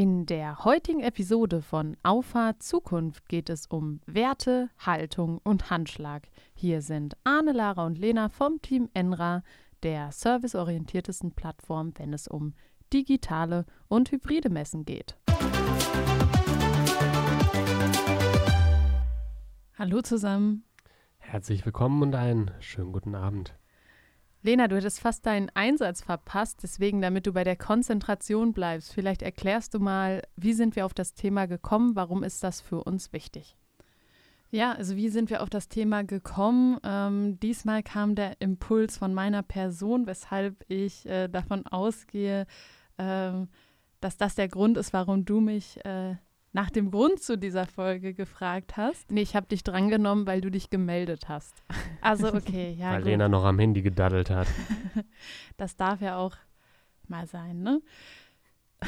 In der heutigen Episode von Auffahrt Zukunft geht es um Werte, Haltung und Handschlag. Hier sind Arne, Lara und Lena vom Team Enra, der serviceorientiertesten Plattform, wenn es um digitale und hybride Messen geht. Hallo zusammen. Herzlich willkommen und einen schönen guten Abend. Lena, du hättest fast deinen Einsatz verpasst, deswegen, damit du bei der Konzentration bleibst, vielleicht erklärst du mal, wie sind wir auf das Thema gekommen, warum ist das für uns wichtig? Ja, also wie sind wir auf das Thema gekommen? Ähm, diesmal kam der Impuls von meiner Person, weshalb ich äh, davon ausgehe, äh, dass das der Grund ist, warum du mich äh, nach dem Grund zu dieser Folge gefragt hast. Nee, ich habe dich drangenommen, weil du dich gemeldet hast. Also okay, ja. weil gut. Lena noch am Handy gedaddelt hat. das darf ja auch mal sein, ne?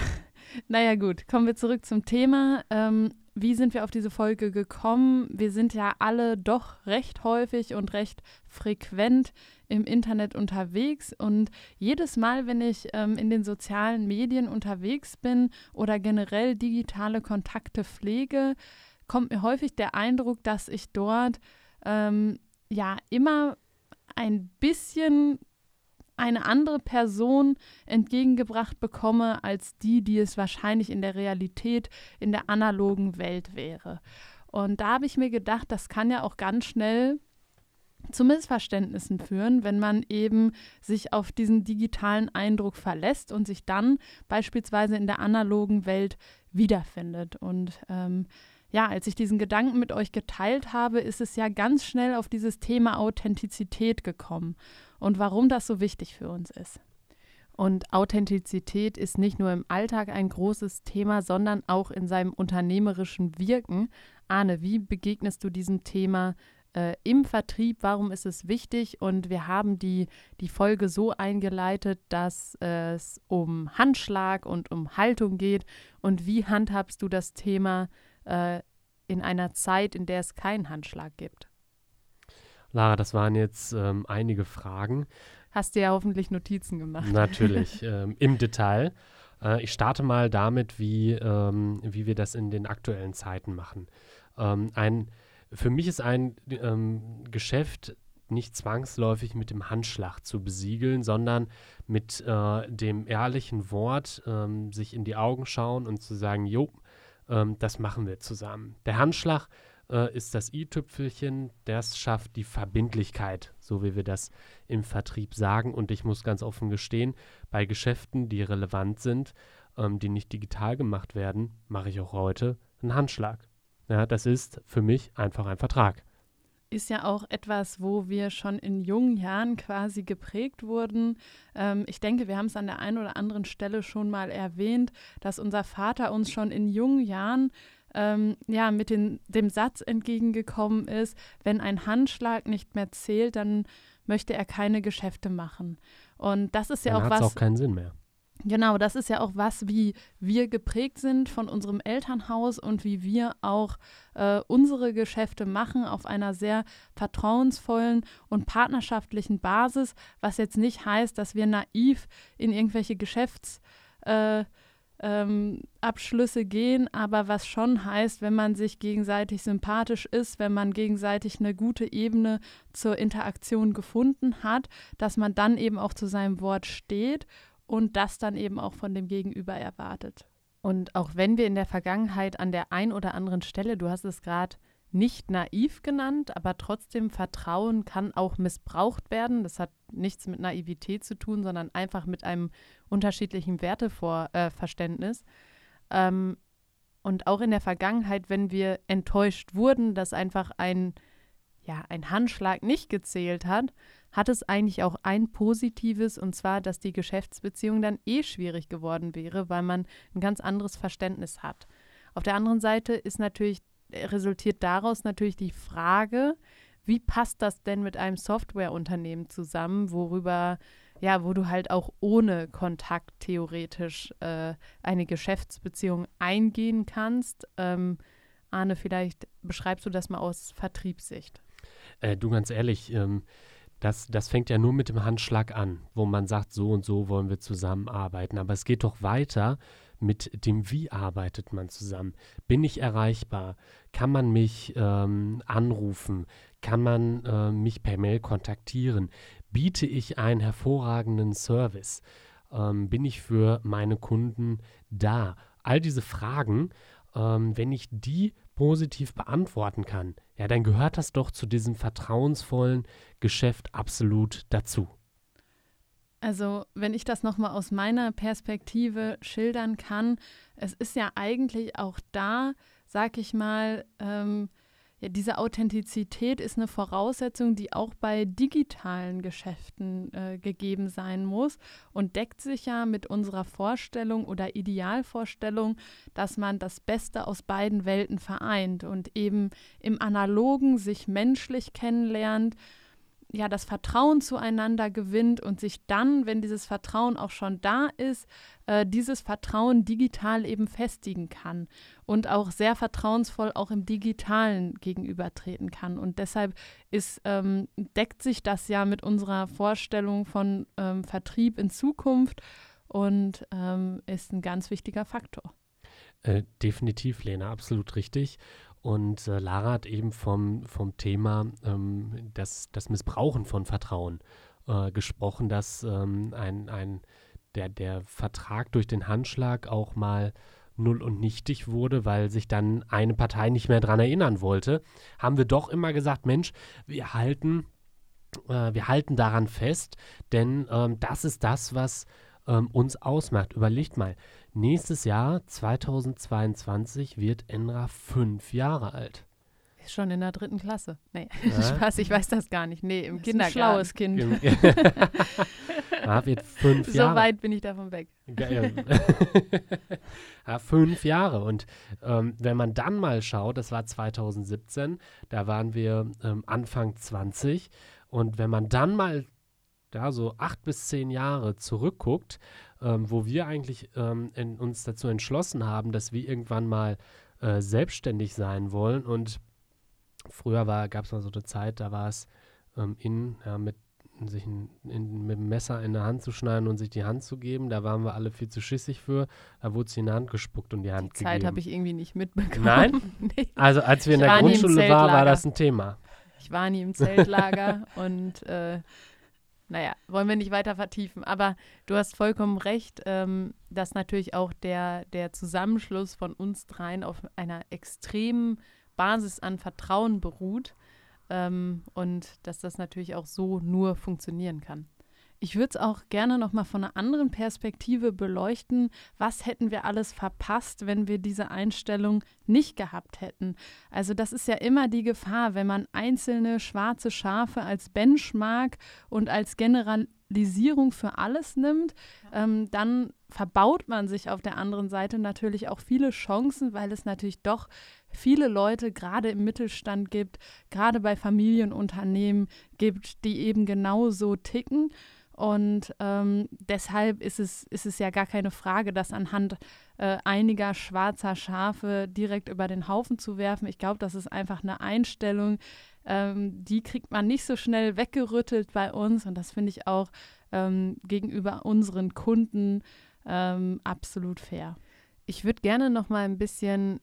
naja gut, kommen wir zurück zum Thema. Ähm, wie sind wir auf diese Folge gekommen? Wir sind ja alle doch recht häufig und recht frequent im Internet unterwegs und jedes Mal, wenn ich ähm, in den sozialen Medien unterwegs bin oder generell digitale Kontakte pflege, kommt mir häufig der Eindruck, dass ich dort ähm, ja immer ein bisschen eine andere Person entgegengebracht bekomme als die, die es wahrscheinlich in der Realität, in der analogen Welt wäre. Und da habe ich mir gedacht, das kann ja auch ganz schnell zu Missverständnissen führen, wenn man eben sich auf diesen digitalen Eindruck verlässt und sich dann beispielsweise in der analogen Welt wiederfindet. Und ähm, ja, als ich diesen Gedanken mit euch geteilt habe, ist es ja ganz schnell auf dieses Thema Authentizität gekommen und warum das so wichtig für uns ist. Und Authentizität ist nicht nur im Alltag ein großes Thema, sondern auch in seinem unternehmerischen Wirken. Arne, wie begegnest du diesem Thema äh, im Vertrieb? Warum ist es wichtig? Und wir haben die, die Folge so eingeleitet, dass es um Handschlag und um Haltung geht. Und wie handhabst du das Thema äh, in einer Zeit, in der es keinen Handschlag gibt? Lara, das waren jetzt ähm, einige Fragen. Hast du ja hoffentlich Notizen gemacht. Natürlich, ähm, im Detail. Äh, ich starte mal damit, wie, ähm, wie wir das in den aktuellen Zeiten machen. Ähm, ein, für mich ist ein ähm, Geschäft nicht zwangsläufig mit dem Handschlag zu besiegeln, sondern mit äh, dem ehrlichen Wort ähm, sich in die Augen schauen und zu sagen, jo, das machen wir zusammen. Der Handschlag äh, ist das i-Tüpfelchen, das schafft die Verbindlichkeit, so wie wir das im Vertrieb sagen. Und ich muss ganz offen gestehen, bei Geschäften, die relevant sind, ähm, die nicht digital gemacht werden, mache ich auch heute einen Handschlag. Ja, das ist für mich einfach ein Vertrag ist ja auch etwas, wo wir schon in jungen Jahren quasi geprägt wurden. Ähm, ich denke, wir haben es an der einen oder anderen Stelle schon mal erwähnt, dass unser Vater uns schon in jungen Jahren ähm, ja, mit den, dem Satz entgegengekommen ist, wenn ein Handschlag nicht mehr zählt, dann möchte er keine Geschäfte machen. Und das ist ja dann auch was. auch keinen Sinn mehr. Genau, das ist ja auch was, wie wir geprägt sind von unserem Elternhaus und wie wir auch äh, unsere Geschäfte machen auf einer sehr vertrauensvollen und partnerschaftlichen Basis, was jetzt nicht heißt, dass wir naiv in irgendwelche Geschäfts äh, ähm, gehen, aber was schon heißt, wenn man sich gegenseitig sympathisch ist, wenn man gegenseitig eine gute Ebene zur Interaktion gefunden hat, dass man dann eben auch zu seinem Wort steht und das dann eben auch von dem Gegenüber erwartet. Und auch wenn wir in der Vergangenheit an der ein oder anderen Stelle, du hast es gerade nicht naiv genannt, aber trotzdem Vertrauen kann auch missbraucht werden. Das hat nichts mit Naivität zu tun, sondern einfach mit einem unterschiedlichen Werteverständnis. Äh, ähm, und auch in der Vergangenheit, wenn wir enttäuscht wurden, dass einfach ein, ja, ein Handschlag nicht gezählt hat, hat es eigentlich auch ein positives, und zwar, dass die Geschäftsbeziehung dann eh schwierig geworden wäre, weil man ein ganz anderes Verständnis hat. Auf der anderen Seite ist natürlich resultiert daraus natürlich die Frage, wie passt das denn mit einem Softwareunternehmen zusammen, worüber, ja, wo du halt auch ohne Kontakt theoretisch äh, eine Geschäftsbeziehung eingehen kannst? Ähm, Arne, vielleicht beschreibst du das mal aus Vertriebssicht. Äh, du ganz ehrlich, ähm, das, das fängt ja nur mit dem Handschlag an, wo man sagt, so und so wollen wir zusammenarbeiten. Aber es geht doch weiter mit dem Wie arbeitet man zusammen. Bin ich erreichbar? Kann man mich ähm, anrufen? Kann man äh, mich per Mail kontaktieren? Biete ich einen hervorragenden Service? Ähm, bin ich für meine Kunden da? All diese Fragen, ähm, wenn ich die positiv beantworten kann, ja, dann gehört das doch zu diesem vertrauensvollen Geschäft absolut dazu. Also, wenn ich das nochmal aus meiner Perspektive schildern kann, es ist ja eigentlich auch da, sag ich mal, ähm, ja, diese Authentizität ist eine Voraussetzung, die auch bei digitalen Geschäften äh, gegeben sein muss und deckt sich ja mit unserer Vorstellung oder Idealvorstellung, dass man das Beste aus beiden Welten vereint und eben im analogen sich menschlich kennenlernt ja das Vertrauen zueinander gewinnt und sich dann, wenn dieses Vertrauen auch schon da ist, äh, dieses Vertrauen digital eben festigen kann und auch sehr vertrauensvoll auch im Digitalen gegenübertreten kann. Und deshalb ist, ähm, deckt sich das ja mit unserer Vorstellung von ähm, Vertrieb in Zukunft und ähm, ist ein ganz wichtiger Faktor. Äh, definitiv, Lena, absolut richtig. Und äh, Lara hat eben vom, vom Thema ähm, das, das Missbrauchen von Vertrauen äh, gesprochen, dass ähm, ein, ein, der, der Vertrag durch den Handschlag auch mal null und nichtig wurde, weil sich dann eine Partei nicht mehr daran erinnern wollte, haben wir doch immer gesagt, Mensch, wir halten, äh, wir halten daran fest, denn ähm, das ist das, was ähm, uns ausmacht. Überlegt mal, Nächstes Jahr, 2022, wird Enra fünf Jahre alt. Ist schon in der dritten Klasse. Nee, ja. Spaß, ich weiß das gar nicht. Nee, im das Kindergarten. schlaues Kind. ja, wird fünf Jahre. So weit bin ich davon weg. ja, fünf Jahre. Und ähm, wenn man dann mal schaut, das war 2017, da waren wir ähm, Anfang 20. Und wenn man dann mal ja, so acht bis zehn Jahre zurückguckt ähm, wo wir eigentlich ähm, in, uns dazu entschlossen haben, dass wir irgendwann mal äh, selbstständig sein wollen. Und früher gab es mal so eine Zeit, da war es ähm, in, ja, mit sich ein, in, mit dem Messer in der Hand zu schneiden und sich die Hand zu geben. Da waren wir alle viel zu schissig für. Da wurde sie in die Hand gespuckt und die Hand die Zeit gegeben. habe ich irgendwie nicht mitbekommen. Nein? nee. Also als wir in der war Grundschule waren, war das ein Thema. Ich war nie im Zeltlager und äh, naja, wollen wir nicht weiter vertiefen. Aber du hast vollkommen recht, ähm, dass natürlich auch der, der Zusammenschluss von uns dreien auf einer extremen Basis an Vertrauen beruht ähm, und dass das natürlich auch so nur funktionieren kann. Ich würde es auch gerne noch mal von einer anderen Perspektive beleuchten. Was hätten wir alles verpasst, wenn wir diese Einstellung nicht gehabt hätten? Also das ist ja immer die Gefahr, wenn man einzelne schwarze Schafe als Benchmark und als Generalisierung für alles nimmt, ähm, dann verbaut man sich auf der anderen Seite natürlich auch viele Chancen, weil es natürlich doch viele Leute gerade im Mittelstand gibt, gerade bei Familienunternehmen gibt, die eben genauso ticken. Und ähm, deshalb ist es, ist es ja gar keine Frage, das anhand äh, einiger schwarzer Schafe direkt über den Haufen zu werfen. Ich glaube, das ist einfach eine Einstellung, ähm, die kriegt man nicht so schnell weggerüttelt bei uns. Und das finde ich auch ähm, gegenüber unseren Kunden ähm, absolut fair. Ich würde gerne noch mal ein bisschen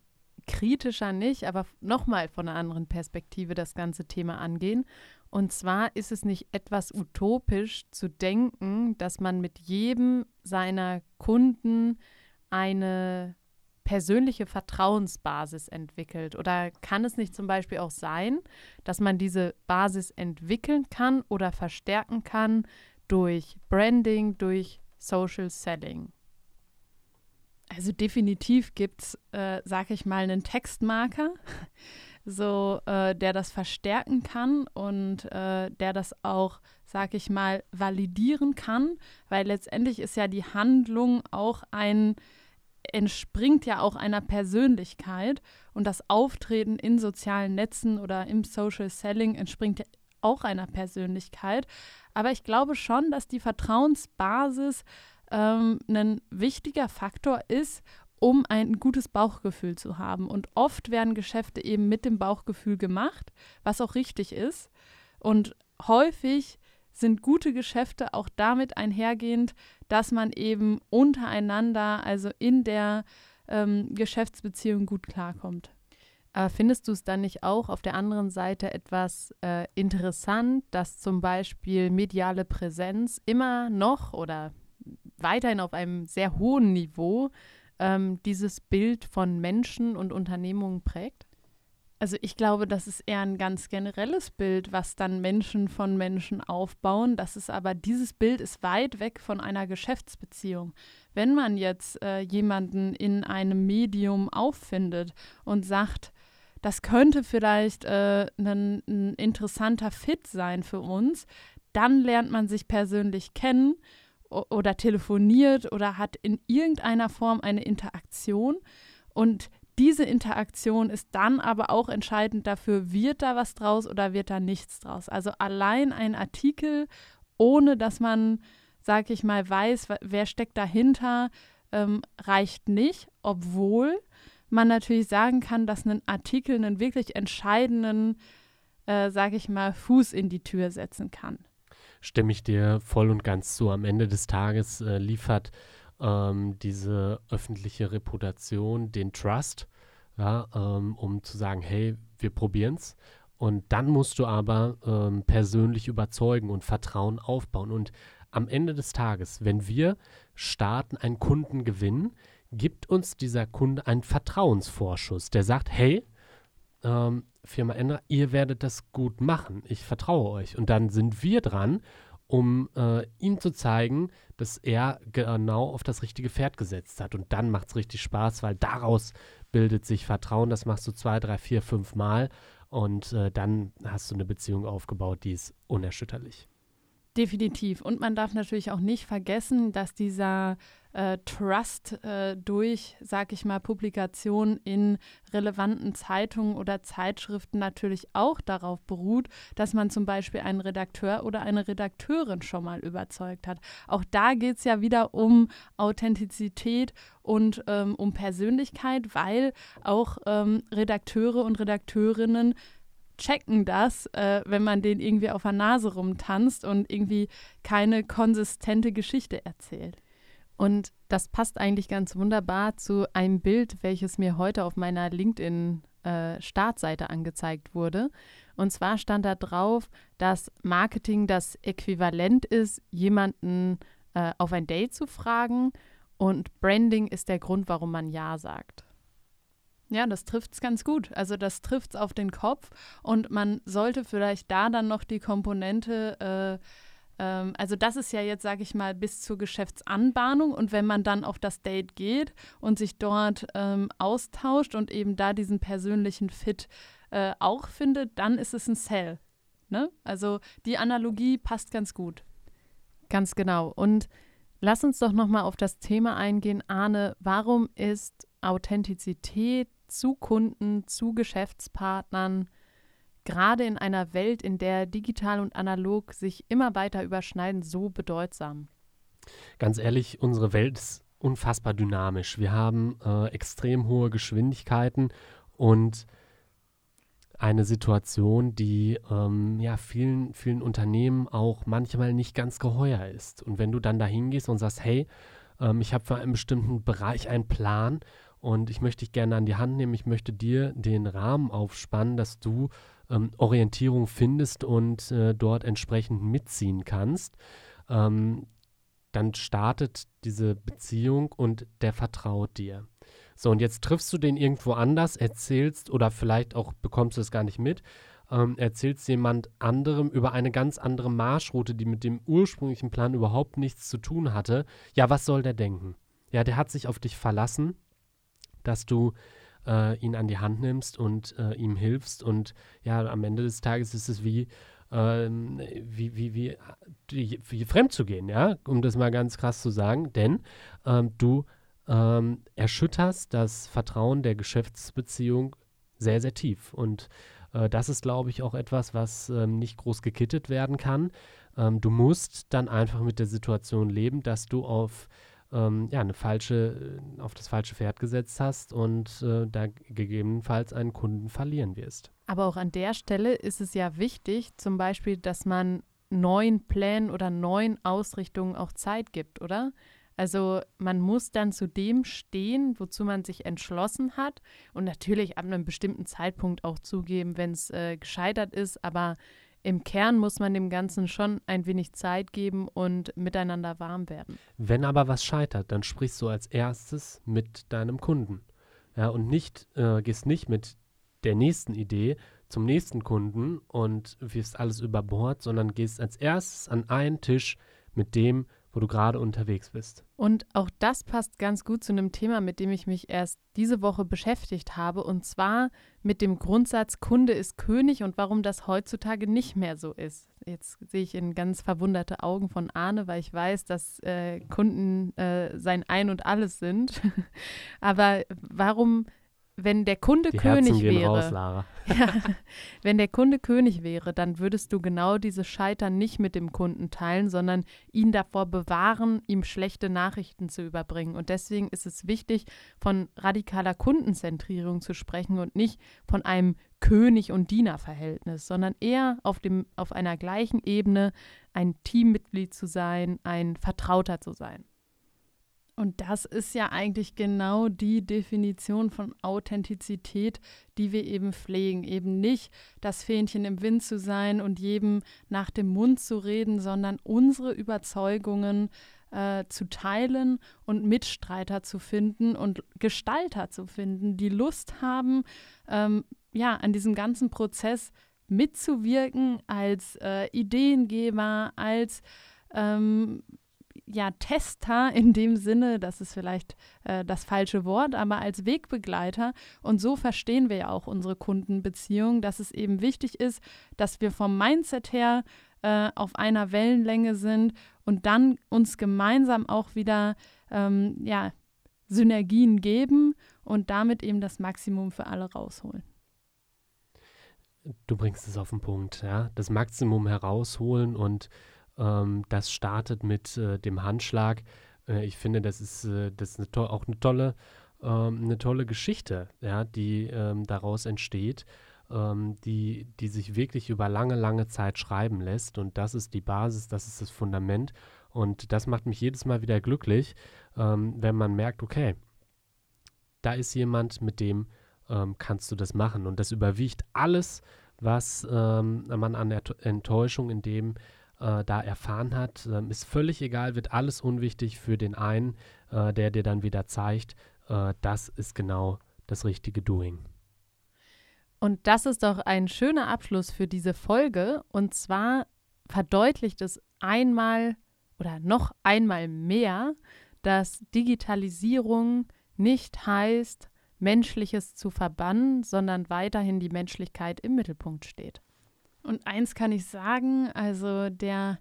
kritischer nicht, aber noch mal von einer anderen Perspektive das ganze Thema angehen. Und zwar ist es nicht etwas utopisch zu denken, dass man mit jedem seiner Kunden eine persönliche Vertrauensbasis entwickelt? Oder kann es nicht zum Beispiel auch sein, dass man diese Basis entwickeln kann oder verstärken kann durch Branding, durch Social Selling? Also definitiv gibt es, äh, sag ich mal, einen Textmarker so äh, der das verstärken kann und äh, der das auch, sag ich mal, validieren kann, weil letztendlich ist ja die Handlung auch ein entspringt ja auch einer Persönlichkeit und das Auftreten in sozialen Netzen oder im Social Selling entspringt ja auch einer Persönlichkeit. Aber ich glaube schon, dass die Vertrauensbasis ähm, ein wichtiger Faktor ist, um ein gutes Bauchgefühl zu haben. Und oft werden Geschäfte eben mit dem Bauchgefühl gemacht, was auch richtig ist. Und häufig sind gute Geschäfte auch damit einhergehend, dass man eben untereinander, also in der ähm, Geschäftsbeziehung gut klarkommt. Findest du es dann nicht auch auf der anderen Seite etwas äh, interessant, dass zum Beispiel mediale Präsenz immer noch oder weiterhin auf einem sehr hohen Niveau ähm, dieses Bild von Menschen und Unternehmungen prägt? Also ich glaube, das ist eher ein ganz generelles Bild, was dann Menschen von Menschen aufbauen. Das ist aber, dieses Bild ist weit weg von einer Geschäftsbeziehung. Wenn man jetzt äh, jemanden in einem Medium auffindet und sagt, das könnte vielleicht äh, ein, ein interessanter Fit sein für uns, dann lernt man sich persönlich kennen oder telefoniert oder hat in irgendeiner Form eine Interaktion und diese Interaktion ist dann aber auch entscheidend dafür, wird da was draus oder wird da nichts draus. Also allein ein Artikel, ohne dass man, sag ich mal, weiß, wer steckt dahinter, ähm, reicht nicht, obwohl man natürlich sagen kann, dass ein Artikel einen wirklich entscheidenden, äh, sag ich mal, Fuß in die Tür setzen kann. Stimme ich dir voll und ganz zu. Am Ende des Tages äh, liefert ähm, diese öffentliche Reputation, den Trust, ja, ähm, um zu sagen, hey, wir probieren es. Und dann musst du aber ähm, persönlich überzeugen und Vertrauen aufbauen. Und am Ende des Tages, wenn wir starten, einen Kunden gewinnen, gibt uns dieser Kunde einen Vertrauensvorschuss, der sagt, hey, ähm, Firma Endra, ihr werdet das gut machen. Ich vertraue euch. Und dann sind wir dran um äh, ihm zu zeigen, dass er genau auf das richtige Pferd gesetzt hat. Und dann macht es richtig Spaß, weil daraus bildet sich Vertrauen. Das machst du zwei, drei, vier, fünf Mal und äh, dann hast du eine Beziehung aufgebaut, die ist unerschütterlich. Definitiv. Und man darf natürlich auch nicht vergessen, dass dieser äh, Trust äh, durch, sag ich mal, Publikation in relevanten Zeitungen oder Zeitschriften natürlich auch darauf beruht, dass man zum Beispiel einen Redakteur oder eine Redakteurin schon mal überzeugt hat. Auch da geht es ja wieder um Authentizität und ähm, um Persönlichkeit, weil auch ähm, Redakteure und Redakteurinnen checken das, äh, wenn man den irgendwie auf der Nase rumtanzt und irgendwie keine konsistente Geschichte erzählt. Und das passt eigentlich ganz wunderbar zu einem Bild, welches mir heute auf meiner LinkedIn-Startseite äh, angezeigt wurde. Und zwar stand da drauf, dass Marketing das Äquivalent ist, jemanden äh, auf ein Date zu fragen und Branding ist der Grund, warum man Ja sagt. Ja, das trifft es ganz gut. Also das trifft es auf den Kopf und man sollte vielleicht da dann noch die Komponente äh, ähm, also das ist ja jetzt, sage ich mal, bis zur Geschäftsanbahnung. Und wenn man dann auf das Date geht und sich dort ähm, austauscht und eben da diesen persönlichen Fit äh, auch findet, dann ist es ein Sell. Ne? Also die Analogie passt ganz gut. Ganz genau. Und lass uns doch nochmal auf das Thema eingehen, Arne. Warum ist Authentizität zu Kunden, zu Geschäftspartnern gerade in einer Welt, in der digital und analog sich immer weiter überschneiden, so bedeutsam? Ganz ehrlich, unsere Welt ist unfassbar dynamisch. Wir haben äh, extrem hohe Geschwindigkeiten und eine Situation, die ähm, ja vielen, vielen Unternehmen auch manchmal nicht ganz geheuer ist. Und wenn du dann da hingehst und sagst, hey, ähm, ich habe für einen bestimmten Bereich einen Plan und ich möchte dich gerne an die Hand nehmen, ich möchte dir den Rahmen aufspannen, dass du ähm, Orientierung findest und äh, dort entsprechend mitziehen kannst, ähm, dann startet diese Beziehung und der vertraut dir. So, und jetzt triffst du den irgendwo anders, erzählst oder vielleicht auch bekommst du es gar nicht mit, ähm, erzählst jemand anderem über eine ganz andere Marschroute, die mit dem ursprünglichen Plan überhaupt nichts zu tun hatte. Ja, was soll der denken? Ja, der hat sich auf dich verlassen, dass du äh, ihn an die Hand nimmst und äh, ihm hilfst. Und ja, am Ende des Tages ist es wie, ähm, wie, wie, wie, wie, wie fremd zu gehen, ja, um das mal ganz krass zu sagen. Denn ähm, du ähm, erschütterst das Vertrauen der Geschäftsbeziehung sehr, sehr tief. Und äh, das ist, glaube ich, auch etwas, was ähm, nicht groß gekittet werden kann. Ähm, du musst dann einfach mit der Situation leben, dass du auf ähm, ja, eine falsche, äh, auf das falsche Pferd gesetzt hast und äh, da gegebenenfalls einen Kunden verlieren wirst. Aber auch an der Stelle ist es ja wichtig, zum Beispiel, dass man neuen Plänen oder neuen Ausrichtungen auch Zeit gibt, oder? Also man muss dann zu dem stehen, wozu man sich entschlossen hat und natürlich ab einem bestimmten Zeitpunkt auch zugeben, wenn es äh, gescheitert ist, aber im Kern muss man dem Ganzen schon ein wenig Zeit geben und miteinander warm werden. Wenn aber was scheitert, dann sprichst du als erstes mit deinem Kunden. Ja, und nicht, äh, gehst nicht mit der nächsten Idee zum nächsten Kunden und wirfst alles über Bord, sondern gehst als erstes an einen Tisch mit dem, wo du gerade unterwegs bist. Und auch das passt ganz gut zu einem Thema, mit dem ich mich erst diese Woche beschäftigt habe, und zwar mit dem Grundsatz Kunde ist König und warum das heutzutage nicht mehr so ist. Jetzt sehe ich in ganz verwunderte Augen von Arne, weil ich weiß, dass äh, Kunden äh, sein Ein und alles sind. Aber warum wenn der Kunde Die König wäre, raus, ja, wenn der Kunde König wäre, dann würdest du genau dieses Scheitern nicht mit dem Kunden teilen, sondern ihn davor bewahren, ihm schlechte Nachrichten zu überbringen. Und deswegen ist es wichtig, von radikaler Kundenzentrierung zu sprechen und nicht von einem König- und Dienerverhältnis, sondern eher auf, dem, auf einer gleichen Ebene ein Teammitglied zu sein, ein Vertrauter zu sein. Und das ist ja eigentlich genau die Definition von Authentizität, die wir eben pflegen. Eben nicht das Fähnchen im Wind zu sein und jedem nach dem Mund zu reden, sondern unsere Überzeugungen äh, zu teilen und Mitstreiter zu finden und Gestalter zu finden, die Lust haben, ähm, ja, an diesem ganzen Prozess mitzuwirken als äh, Ideengeber, als ähm, ja, Tester in dem Sinne, das ist vielleicht äh, das falsche Wort, aber als Wegbegleiter. Und so verstehen wir ja auch unsere Kundenbeziehung, dass es eben wichtig ist, dass wir vom Mindset her äh, auf einer Wellenlänge sind und dann uns gemeinsam auch wieder ähm, ja, Synergien geben und damit eben das Maximum für alle rausholen. Du bringst es auf den Punkt, ja. Das Maximum herausholen und ähm, das startet mit äh, dem Handschlag. Äh, ich finde, das ist, äh, das ist eine auch eine tolle, ähm, eine tolle Geschichte, ja, die ähm, daraus entsteht, ähm, die, die sich wirklich über lange, lange Zeit schreiben lässt. Und das ist die Basis, das ist das Fundament. Und das macht mich jedes Mal wieder glücklich, ähm, wenn man merkt, okay, da ist jemand, mit dem ähm, kannst du das machen. Und das überwiegt alles, was man an Enttäuschung in dem äh, da erfahren hat. Ähm, ist völlig egal, wird alles unwichtig für den einen, äh, der dir dann wieder zeigt, äh, das ist genau das richtige Doing. Und das ist doch ein schöner Abschluss für diese Folge. Und zwar verdeutlicht es einmal oder noch einmal mehr, dass Digitalisierung nicht heißt, Menschliches zu verbannen, sondern weiterhin die Menschlichkeit im Mittelpunkt steht. Und eins kann ich sagen, also der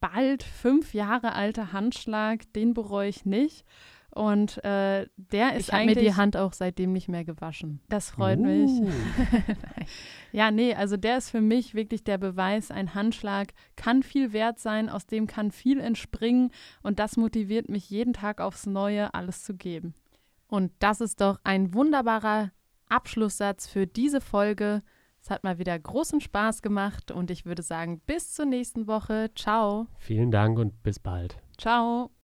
bald fünf Jahre alte Handschlag, den bereue ich nicht. Und äh, der ist ich eigentlich. mir die Hand auch seitdem nicht mehr gewaschen. Das freut uh. mich. ja, nee, also der ist für mich wirklich der Beweis, ein Handschlag kann viel wert sein, aus dem kann viel entspringen. Und das motiviert mich jeden Tag aufs Neue, alles zu geben. Und das ist doch ein wunderbarer Abschlusssatz für diese Folge. Es hat mal wieder großen Spaß gemacht und ich würde sagen, bis zur nächsten Woche. Ciao. Vielen Dank und bis bald. Ciao.